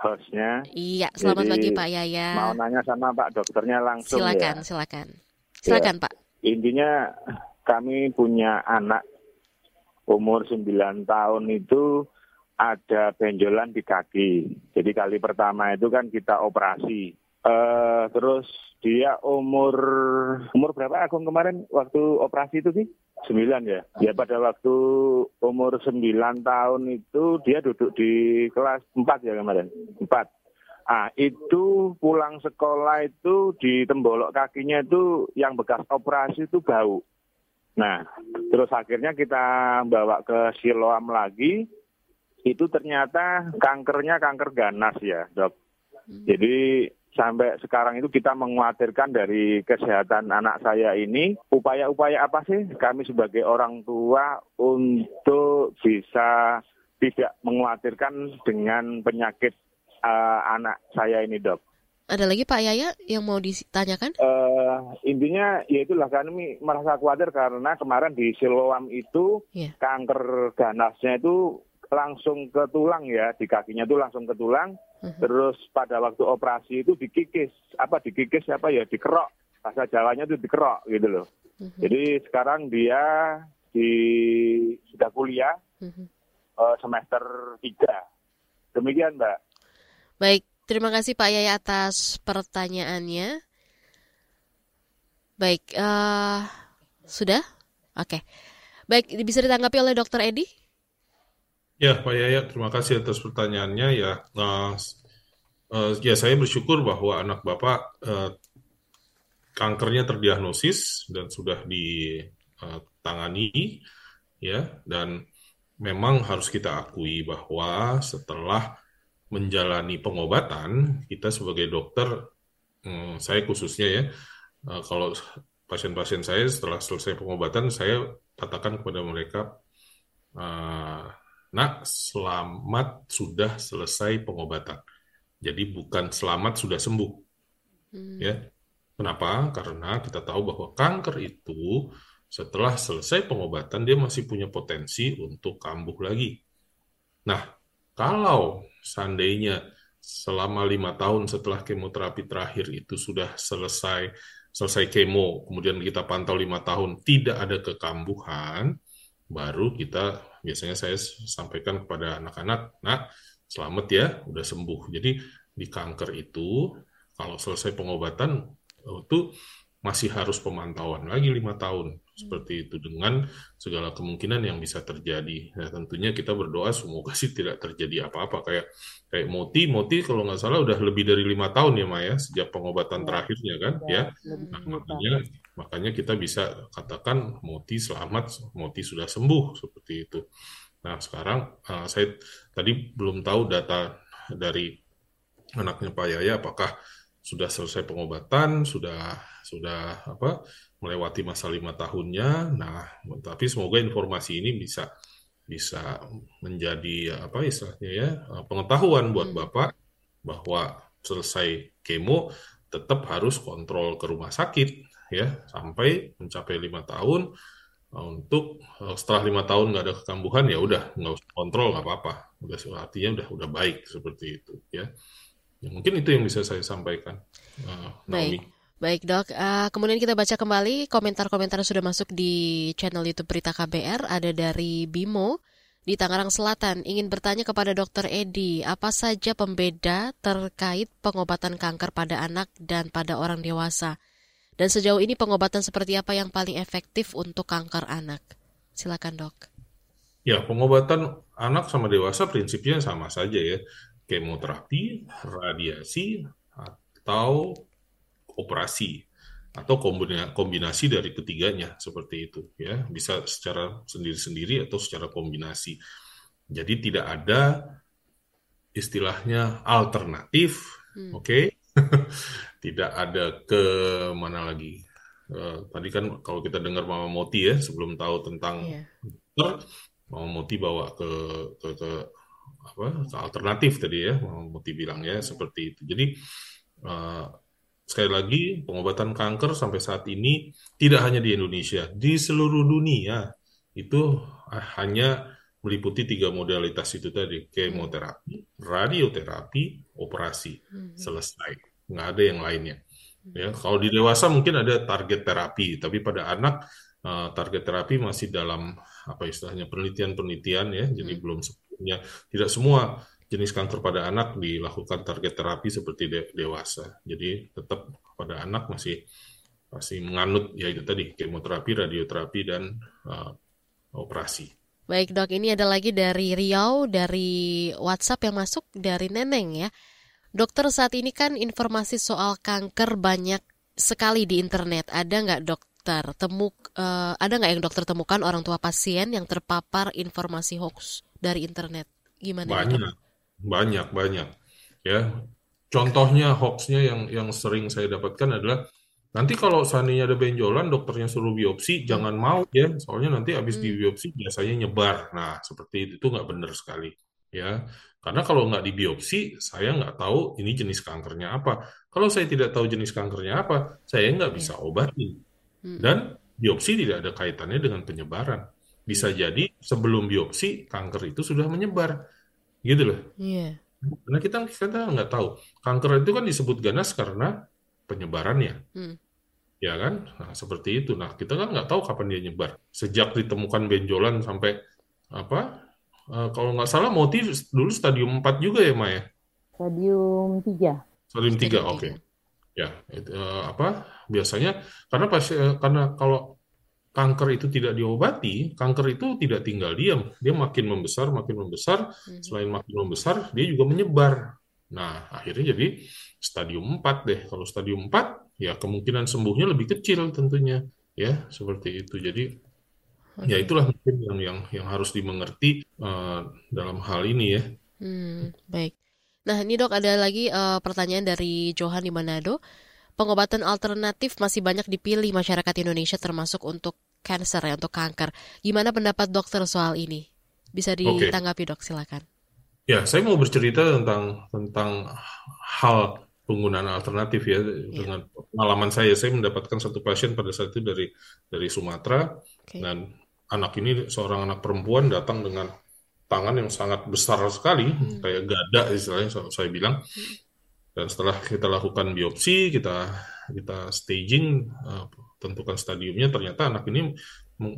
N: hostnya.
C: Iya, selamat Jadi, pagi Pak Yaya.
N: Mau nanya sama Pak dokternya langsung
C: silakan,
N: ya.
C: Silakan, silakan. ya, Pak.
N: Intinya kami punya anak umur 9 tahun itu ada benjolan di kaki. Jadi kali pertama itu kan kita operasi. Uh, terus dia umur umur berapa Agung kemarin waktu operasi itu sih? Sembilan ya. Ya pada waktu umur sembilan tahun itu dia duduk di kelas empat ya kemarin. Empat. Ah itu pulang sekolah itu di tembolok kakinya itu yang bekas operasi itu bau. Nah, terus akhirnya kita bawa ke Siloam lagi. Itu ternyata kankernya kanker ganas ya, dok. Hmm. Jadi sampai sekarang itu kita mengkhawatirkan dari kesehatan anak saya ini upaya-upaya apa sih kami sebagai orang tua untuk bisa tidak mengkhawatirkan dengan penyakit uh, anak saya ini dok.
C: Ada lagi Pak Yaya yang mau ditanyakan?
N: Uh, intinya ya itulah kami merasa khawatir karena kemarin di Siloam itu yeah. kanker ganasnya itu langsung ke tulang ya di kakinya itu langsung ke tulang terus pada waktu operasi itu dikikis apa dikikis apa ya dikerok. Bahasa Jawanya itu dikerok gitu loh. Jadi sekarang dia di sudah kuliah uh, semester 3 demikian mbak.
C: Baik terima kasih Pak Yaya atas pertanyaannya. Baik uh, sudah? Oke. Okay. baik bisa ditanggapi oleh Dokter Edi
D: Ya, Pak Yaya, terima kasih atas pertanyaannya. Ya, uh, uh, ya saya bersyukur bahwa anak Bapak uh, kankernya terdiagnosis dan sudah ditangani, ya, dan memang harus kita akui bahwa setelah menjalani pengobatan, kita sebagai dokter, um, saya khususnya ya, uh, kalau pasien-pasien saya setelah selesai pengobatan, saya katakan kepada mereka, uh, Nak, selamat sudah selesai pengobatan. Jadi bukan selamat sudah sembuh. Hmm. Ya. Kenapa? Karena kita tahu bahwa kanker itu setelah selesai pengobatan dia masih punya potensi untuk kambuh lagi. Nah, kalau seandainya selama lima tahun setelah kemoterapi terakhir itu sudah selesai selesai kemo, kemudian kita pantau lima tahun tidak ada kekambuhan, baru kita biasanya saya sampaikan kepada anak-anak, nak selamat ya, udah sembuh. Jadi di kanker itu kalau selesai pengobatan itu masih harus pemantauan lagi lima tahun seperti itu dengan segala kemungkinan yang bisa terjadi. Nah, tentunya kita berdoa semoga sih tidak terjadi apa-apa kayak kayak Moti, Moti kalau nggak salah udah lebih dari lima tahun ya Maya sejak pengobatan ya. terakhirnya kan ya. ya. Nah, makanya makanya kita bisa katakan Moti selamat, Moti sudah sembuh seperti itu. Nah sekarang uh, saya tadi belum tahu data dari anaknya Pak Yaya apakah sudah selesai pengobatan, sudah sudah apa melewati masa lima tahunnya. Nah, tapi semoga informasi ini bisa bisa menjadi apa istilahnya ya pengetahuan buat hmm. bapak bahwa selesai kemo tetap harus kontrol ke rumah sakit ya sampai mencapai lima tahun untuk setelah lima tahun nggak ada kekambuhan ya udah nggak usah kontrol nggak apa-apa udah artinya udah udah baik seperti itu ya Ya, mungkin itu yang bisa saya sampaikan, uh,
C: Baik. Baik dok, uh, kemudian kita baca kembali komentar-komentar yang sudah masuk di channel YouTube Berita KBR. Ada dari Bimo di Tangerang Selatan ingin bertanya kepada Dokter Edi, apa saja pembeda terkait pengobatan kanker pada anak dan pada orang dewasa? Dan sejauh ini pengobatan seperti apa yang paling efektif untuk kanker anak? Silakan dok.
D: Ya, pengobatan anak sama dewasa prinsipnya sama saja ya kemoterapi, radiasi, atau operasi. atau kombinasi dari ketiganya seperti itu ya bisa secara sendiri-sendiri atau secara kombinasi jadi tidak ada istilahnya alternatif hmm. oke okay? tidak ada ke mana lagi uh, tadi kan kalau kita dengar Mama Moti ya sebelum tahu tentang yeah. Mama Moti bawa ke ke, ke apa ke alternatif tadi ya Mama Moti bilang ya yeah. seperti itu jadi uh, sekali lagi pengobatan kanker sampai saat ini tidak hanya di Indonesia, di seluruh dunia itu hanya meliputi tiga modalitas itu tadi kemoterapi, radioterapi, operasi hmm. selesai, nggak ada yang lainnya. Ya, kalau di dewasa mungkin ada target terapi, tapi pada anak uh, target terapi masih dalam apa istilahnya penelitian-penelitian ya, jadi hmm. belum sepenuhnya tidak semua jenis kanker pada anak dilakukan target terapi seperti de dewasa. Jadi tetap pada anak masih masih menganut ya itu tadi kemoterapi, radioterapi dan uh, operasi.
C: Baik dok, ini ada lagi dari Riau dari WhatsApp yang masuk dari Neneng ya. Dokter saat ini kan informasi soal kanker banyak sekali di internet. Ada nggak dokter temuk uh, ada nggak yang dokter temukan orang tua pasien yang terpapar informasi hoax dari internet? Gimana?
D: Banyak. Ya, banyak, banyak. Ya, contohnya hoaxnya yang yang sering saya dapatkan adalah nanti kalau seandainya ada benjolan dokternya suruh biopsi jangan mau ya soalnya nanti habis hmm. dibiopsi biasanya nyebar nah seperti itu itu nggak benar sekali ya karena kalau nggak dibiopsi saya nggak tahu ini jenis kankernya apa kalau saya tidak tahu jenis kankernya apa saya nggak bisa iya. obati hmm. dan biopsi tidak ada kaitannya dengan penyebaran bisa hmm. jadi sebelum biopsi kanker itu sudah menyebar gitu loh. Iya. Karena kita kita nggak tahu kanker itu kan disebut ganas karena penyebarannya. Hmm. Ya kan, nah, seperti itu. Nah kita kan nggak tahu kapan dia nyebar. Sejak ditemukan benjolan sampai apa? Uh, kalau nggak salah motif dulu stadium 4 juga ya Maya?
E: Stadium 3.
D: Stadium 3, oke. Okay. Ya, itu, uh, apa? Biasanya karena pas uh, karena kalau kanker itu tidak diobati, kanker itu tidak tinggal diam. Dia makin membesar, makin membesar. Hmm. Selain makin membesar, dia juga menyebar. Nah, akhirnya jadi stadium 4 deh. Kalau stadium 4, ya kemungkinan sembuhnya lebih kecil tentunya. Ya, seperti itu. Jadi. Ya itulah mungkin yang yang, yang harus dimengerti uh, dalam hal ini ya.
C: Hmm, baik. Nah, ini dok ada lagi uh, pertanyaan dari Johan di Manado pengobatan alternatif masih banyak dipilih masyarakat Indonesia termasuk untuk cancer ya, untuk kanker. Gimana pendapat dokter soal ini? Bisa ditanggapi okay. dok, silakan.
D: Ya, saya mau bercerita tentang tentang hal penggunaan alternatif ya yeah. dengan pengalaman saya. Saya mendapatkan satu pasien pada saat itu dari dari Sumatera okay. dan anak ini seorang anak perempuan datang dengan tangan yang sangat besar sekali, hmm. kayak gada istilahnya saya bilang. Hmm. Dan setelah kita lakukan biopsi, kita kita staging, uh, tentukan stadiumnya, ternyata anak ini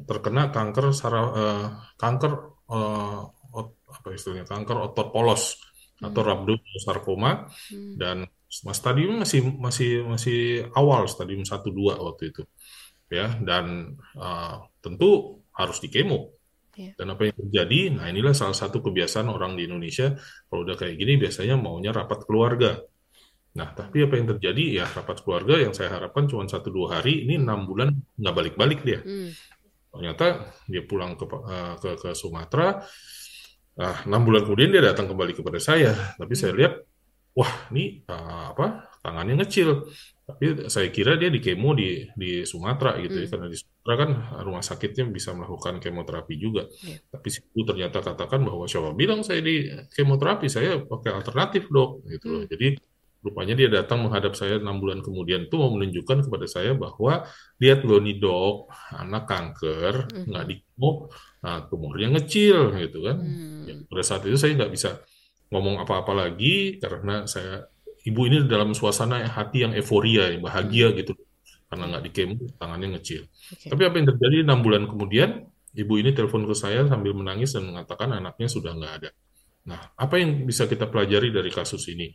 D: terkena kanker saraf, uh, kanker uh, apa istilahnya kanker otot polos hmm. atau rhabdomyosarcoma hmm. dan stadium masih masih masih awal stadium 1 2 waktu itu. Ya, dan uh, tentu harus dikemo. Yeah. Dan apa yang terjadi? Nah, inilah salah satu kebiasaan orang di Indonesia kalau udah kayak gini biasanya maunya rapat keluarga. Nah, tapi apa yang terjadi ya rapat keluarga yang saya harapkan cuma satu dua hari ini enam bulan nggak balik-balik dia. Hmm. Ternyata dia pulang ke uh, ke, ke Sumatera, nah, enam bulan kemudian dia datang kembali kepada saya. Tapi hmm. saya lihat, wah ini uh, apa tangannya ngecil. Tapi saya kira dia di kemo di di Sumatera gitu ya. hmm. ya karena di Sumatera kan rumah sakitnya bisa melakukan kemoterapi juga. Yeah. Tapi situ ternyata katakan bahwa siapa bilang saya di kemoterapi saya pakai alternatif dok gitu loh. Hmm. Jadi Rupanya dia datang menghadap saya enam bulan kemudian itu mau menunjukkan kepada saya bahwa lihat loh nih dok, anak kanker mm-hmm. nggak di nah tumornya ngecil gitu kan. Mm. Ya, pada saat itu saya nggak bisa ngomong apa-apa lagi karena saya ibu ini dalam suasana hati yang euforia, yang bahagia mm. gitu karena nggak dikemo tangannya ngecil. Okay. Tapi apa yang terjadi enam bulan kemudian ibu ini telepon ke saya sambil menangis dan mengatakan anaknya sudah nggak ada. Nah, apa yang bisa kita pelajari dari kasus ini?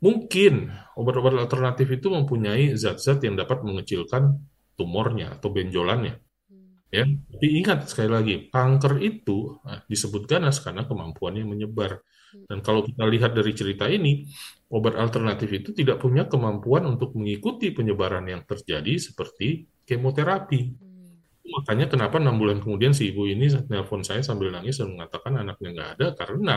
D: Mungkin obat-obat alternatif itu mempunyai zat-zat yang dapat mengecilkan tumornya atau benjolannya. Hmm. Ya, tapi ingat sekali lagi, kanker itu nah, disebut ganas karena kemampuannya menyebar. Dan kalau kita lihat dari cerita ini, obat alternatif itu tidak punya kemampuan untuk mengikuti penyebaran yang terjadi seperti kemoterapi. Hmm. Makanya kenapa enam bulan kemudian si ibu ini nelpon saya sambil nangis dan mengatakan anaknya nggak ada karena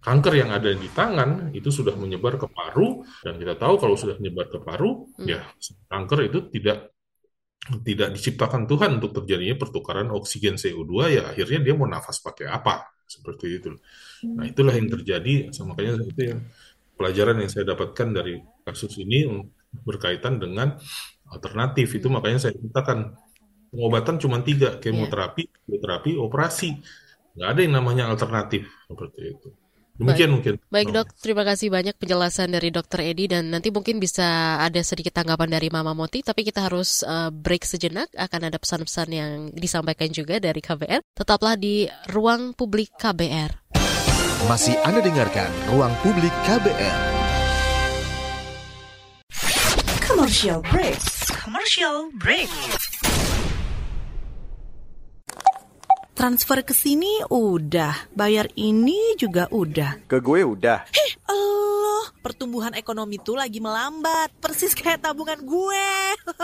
D: kanker yang ada di tangan itu sudah menyebar ke paru dan kita tahu kalau sudah menyebar ke paru hmm. ya kanker itu tidak tidak diciptakan Tuhan untuk terjadinya pertukaran oksigen CO2 ya akhirnya dia mau nafas pakai apa seperti itu. Nah itulah yang terjadi makanya itu yang pelajaran yang saya dapatkan dari kasus ini berkaitan dengan alternatif itu makanya saya katakan pengobatan cuma tiga kemoterapi, kemoterapi, operasi nggak ada yang namanya alternatif seperti itu. Demikian
C: Baik.
D: mungkin.
C: Baik dok, terima kasih banyak penjelasan dari dokter Edi dan nanti mungkin bisa ada sedikit tanggapan dari Mama Moti, tapi kita harus uh, break sejenak, akan ada pesan-pesan yang disampaikan juga dari KBR. Tetaplah di Ruang Publik KBR.
B: Masih Anda dengarkan Ruang Publik KBR.
O: Commercial break. Commercial break. transfer ke sini udah, bayar ini juga udah.
I: Ke gue udah.
O: Heh, Allah, pertumbuhan ekonomi tuh lagi melambat, persis kayak tabungan gue.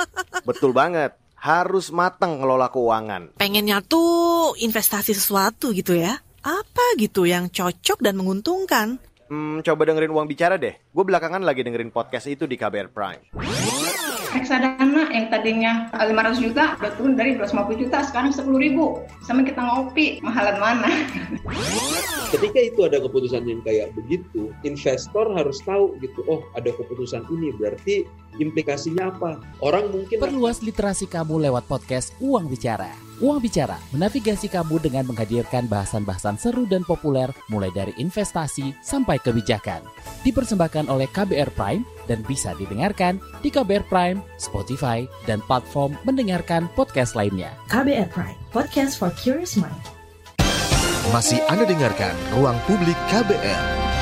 I: Betul banget. Harus matang ngelola keuangan.
O: Pengennya tuh investasi sesuatu gitu ya. Apa gitu yang cocok dan menguntungkan?
I: Hmm, coba dengerin uang bicara deh. Gue belakangan lagi dengerin podcast itu di KBR Prime
P: reksadana yang tadinya 500 juta udah turun dari 250 juta sekarang 10 ribu sama kita ngopi mahalan mana
Q: ketika itu ada keputusan yang kayak begitu investor harus tahu gitu oh ada keputusan ini berarti implikasinya apa orang mungkin
R: perluas literasi kamu lewat podcast Uang Bicara Uang Bicara menavigasi kamu dengan menghadirkan bahasan-bahasan seru dan populer mulai dari investasi sampai kebijakan. Dipersembahkan oleh KBR Prime dan bisa didengarkan di KBR Prime, Spotify, dan platform mendengarkan podcast lainnya.
O: KBR Prime, podcast for curious mind.
B: Masih Anda dengarkan Ruang Publik KBR.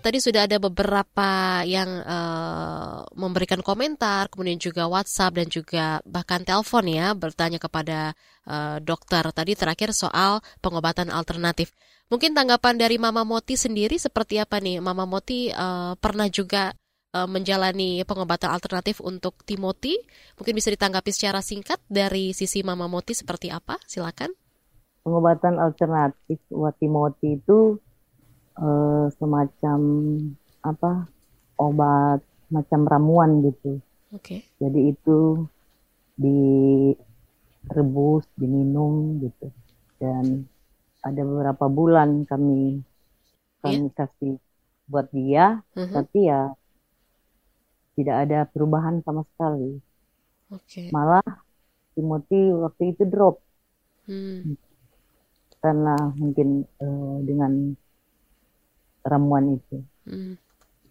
C: Tadi sudah ada beberapa yang uh, memberikan komentar, kemudian juga WhatsApp dan juga bahkan telepon ya bertanya kepada uh, dokter tadi terakhir soal pengobatan alternatif. Mungkin tanggapan dari Mama Moti sendiri seperti apa nih? Mama Moti uh, pernah juga uh, menjalani pengobatan alternatif untuk Timothy. Mungkin bisa ditanggapi secara singkat dari sisi Mama Moti seperti apa? Silakan.
E: Pengobatan alternatif buat Timothy itu uh, semacam apa obat macam ramuan gitu.
C: Oke. Okay.
E: Jadi itu direbus, diminum gitu. Dan ada beberapa bulan kami kami yeah. kasih buat dia, uh -huh. tapi ya tidak ada perubahan sama sekali.
C: Okay.
E: Malah Timothy waktu itu drop.
C: Hmm.
E: Karena mungkin uh, dengan ramuan itu.
C: Hmm.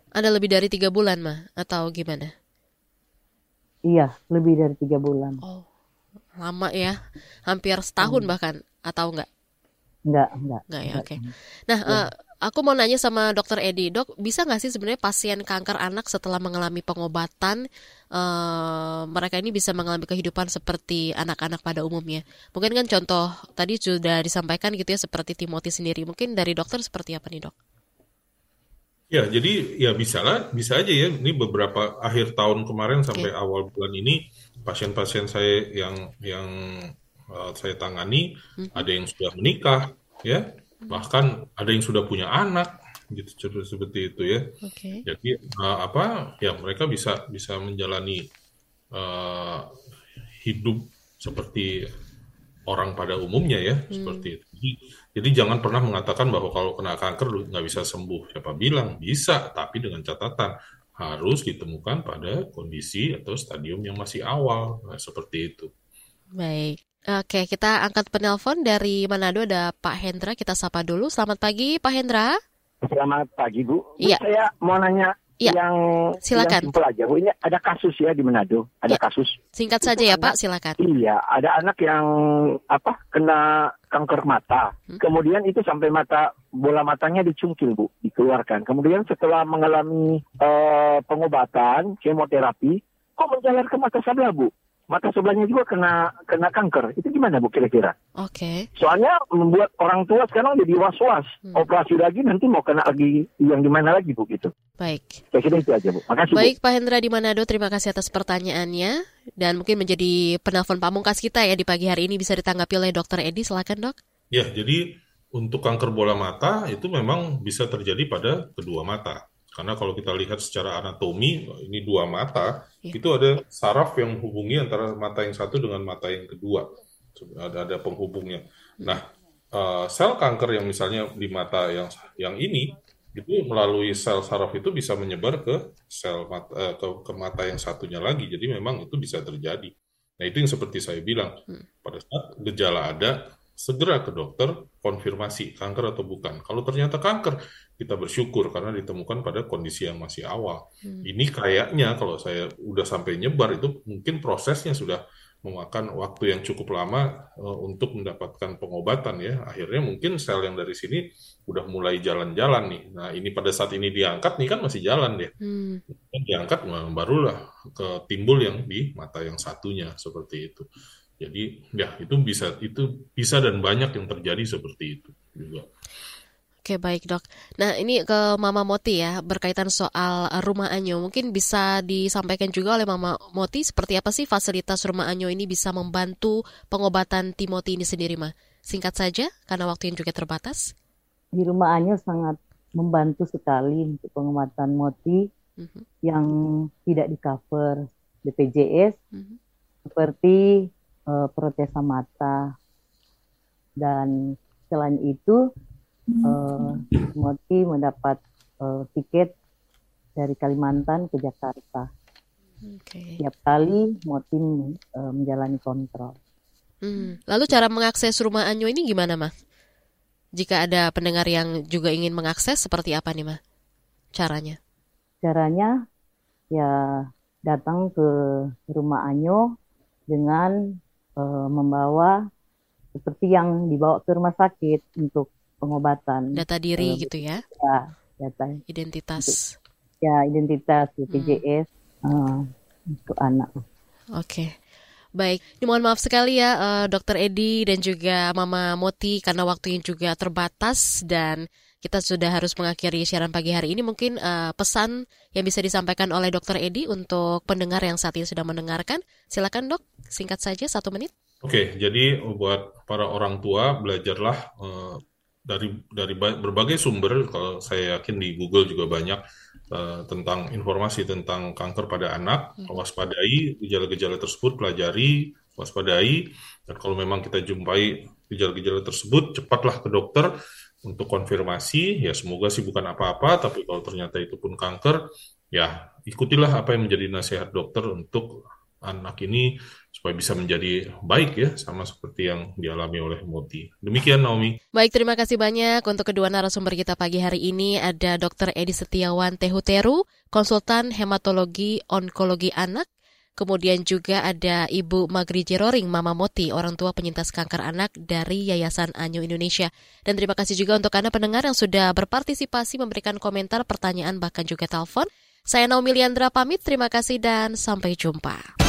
C: Ada lebih dari tiga bulan mah atau gimana?
E: Iya, lebih dari tiga bulan.
C: Oh, lama ya, hampir setahun hmm. bahkan atau enggak?
E: Enggak, enggak.
C: Enggak ya, oke. Okay. Nah, ya. uh, aku mau nanya sama dokter Edi, dok, bisa nggak sih sebenarnya pasien kanker anak setelah mengalami pengobatan, uh, mereka ini bisa mengalami kehidupan seperti anak-anak pada umumnya? Mungkin kan contoh tadi sudah disampaikan gitu ya, seperti Timothy sendiri. Mungkin dari dokter seperti apa nih dok?
D: Ya, jadi ya bisa lah, bisa aja ya. Ini beberapa akhir tahun kemarin sampai okay. awal bulan ini pasien-pasien saya yang yang uh, saya tangani hmm. ada yang sudah menikah, ya, bahkan ada yang sudah punya anak, gitu seperti itu ya.
C: Okay.
D: Jadi uh, apa? Ya mereka bisa bisa menjalani uh, hidup seperti orang pada umumnya ya, hmm. seperti itu. Jadi, jadi jangan pernah mengatakan bahwa kalau kena kanker nggak bisa sembuh. Siapa bilang bisa, tapi dengan catatan harus ditemukan pada kondisi atau stadium yang masih awal, nah, seperti itu.
C: Baik. Oke, kita angkat penelpon dari Manado ada Pak Hendra. Kita sapa dulu. Selamat pagi, Pak Hendra.
S: Selamat pagi, Bu.
C: Iya.
S: Saya mau nanya
C: Ya,
S: yang
C: silakan.
S: Yang aja. Bu, ini ada kasus ya di Manado, ada ya. kasus.
C: Singkat saja ya Pak, silakan.
S: Iya, ada anak yang apa kena kanker mata. Hmm. Kemudian itu sampai mata bola matanya dicungkil Bu, dikeluarkan. Kemudian setelah mengalami uh, pengobatan kemoterapi, kok menjalar ke mata sebelah Bu? Mata sebelahnya juga kena kena kanker. Itu gimana Bu kira-kira?
C: Oke. Okay.
S: Soalnya membuat orang tua sekarang jadi was-was. Hmm. Operasi lagi nanti mau kena lagi yang gimana lagi Bu gitu.
C: Baik.
S: Saya kira itu aja Bu. Makasih
C: Baik
S: Bu.
C: Pak Hendra di Manado, terima kasih atas pertanyaannya dan mungkin menjadi penelpon pamungkas kita ya di pagi hari ini bisa ditanggapi oleh Dokter Edi. Silakan Dok.
D: Ya, jadi untuk kanker bola mata itu memang bisa terjadi pada kedua mata. Karena kalau kita lihat secara anatomi, ini dua mata, ya. itu ada saraf yang menghubungi antara mata yang satu dengan mata yang kedua. Ada ada penghubungnya. Nah, uh, sel kanker yang misalnya di mata yang yang ini itu melalui sel saraf itu bisa menyebar ke sel mata, uh, ke, ke mata yang satunya lagi. Jadi memang itu bisa terjadi. Nah, itu yang seperti saya bilang. Hmm. Pada saat gejala ada, segera ke dokter konfirmasi kanker atau bukan. Kalau ternyata kanker, kita bersyukur karena ditemukan pada kondisi yang masih awal. Hmm. Ini kayaknya kalau saya udah sampai nyebar itu mungkin prosesnya sudah memakan waktu yang cukup lama uh, untuk mendapatkan pengobatan ya. Akhirnya mungkin sel yang dari sini udah mulai jalan-jalan nih. Nah ini pada saat ini diangkat nih kan masih jalan deh. Hmm. Diangkat nah, barulah ke timbul yang di mata yang satunya seperti itu. Jadi ya itu bisa itu bisa dan banyak yang terjadi seperti itu juga.
C: Oke baik dok. Nah ini ke Mama Moti ya berkaitan soal rumah Anyo. Mungkin bisa disampaikan juga oleh Mama Moti seperti apa sih fasilitas rumah Anyo ini bisa membantu pengobatan Timothy ini sendiri mah. Singkat saja karena waktu yang juga terbatas.
E: Di rumah Anyo sangat membantu sekali untuk pengobatan Moti mm -hmm. yang tidak di cover BPJS mm -hmm. seperti uh, protesa mata dan selain itu uh, Moti mendapat uh, tiket dari Kalimantan ke Jakarta. Okay. Tiap kali Moti uh, menjalani kontrol.
C: Hmm. Lalu cara mengakses rumah Anyo ini gimana, mah? Jika ada pendengar yang juga ingin mengakses, seperti apa nih, mah? Caranya?
E: Caranya, ya datang ke rumah Anyo dengan uh, membawa seperti yang dibawa ke rumah sakit untuk pengobatan.
C: Data diri uh, gitu ya?
E: Ya, data.
C: Identitas.
E: Ya, identitas BPJS hmm. uh, untuk anak.
C: Oke. Okay. Baik, ini mohon maaf sekali ya uh, Dokter Edi dan juga Mama Moti karena waktunya juga terbatas dan kita sudah harus mengakhiri siaran pagi hari ini. Mungkin uh, pesan yang bisa disampaikan oleh Dokter Edi untuk pendengar yang saat ini sudah mendengarkan. Silakan dok, singkat saja satu menit.
D: Oke, jadi buat para orang tua belajarlah uh, dari dari berbagai sumber. Kalau saya yakin di Google juga banyak uh, tentang informasi tentang kanker pada anak, hmm. waspadai gejala-gejala tersebut, pelajari, waspadai, dan kalau memang kita jumpai gejala-gejala tersebut, cepatlah ke dokter untuk konfirmasi. Ya semoga sih bukan apa-apa, tapi kalau ternyata itu pun kanker, ya ikutilah apa yang menjadi nasihat dokter untuk anak ini supaya bisa menjadi baik ya sama seperti yang dialami oleh Moti. Demikian Naomi.
C: Baik, terima kasih banyak untuk kedua narasumber kita pagi hari ini ada Dr. Edi Setiawan Tehuteru, konsultan hematologi onkologi anak. Kemudian juga ada Ibu Magri Jeroring Mama Moti, orang tua penyintas kanker anak dari Yayasan Anyo Indonesia. Dan terima kasih juga untuk Anda pendengar yang sudah berpartisipasi memberikan komentar, pertanyaan, bahkan juga telepon. Saya Naomi Liandra pamit, terima kasih dan sampai jumpa.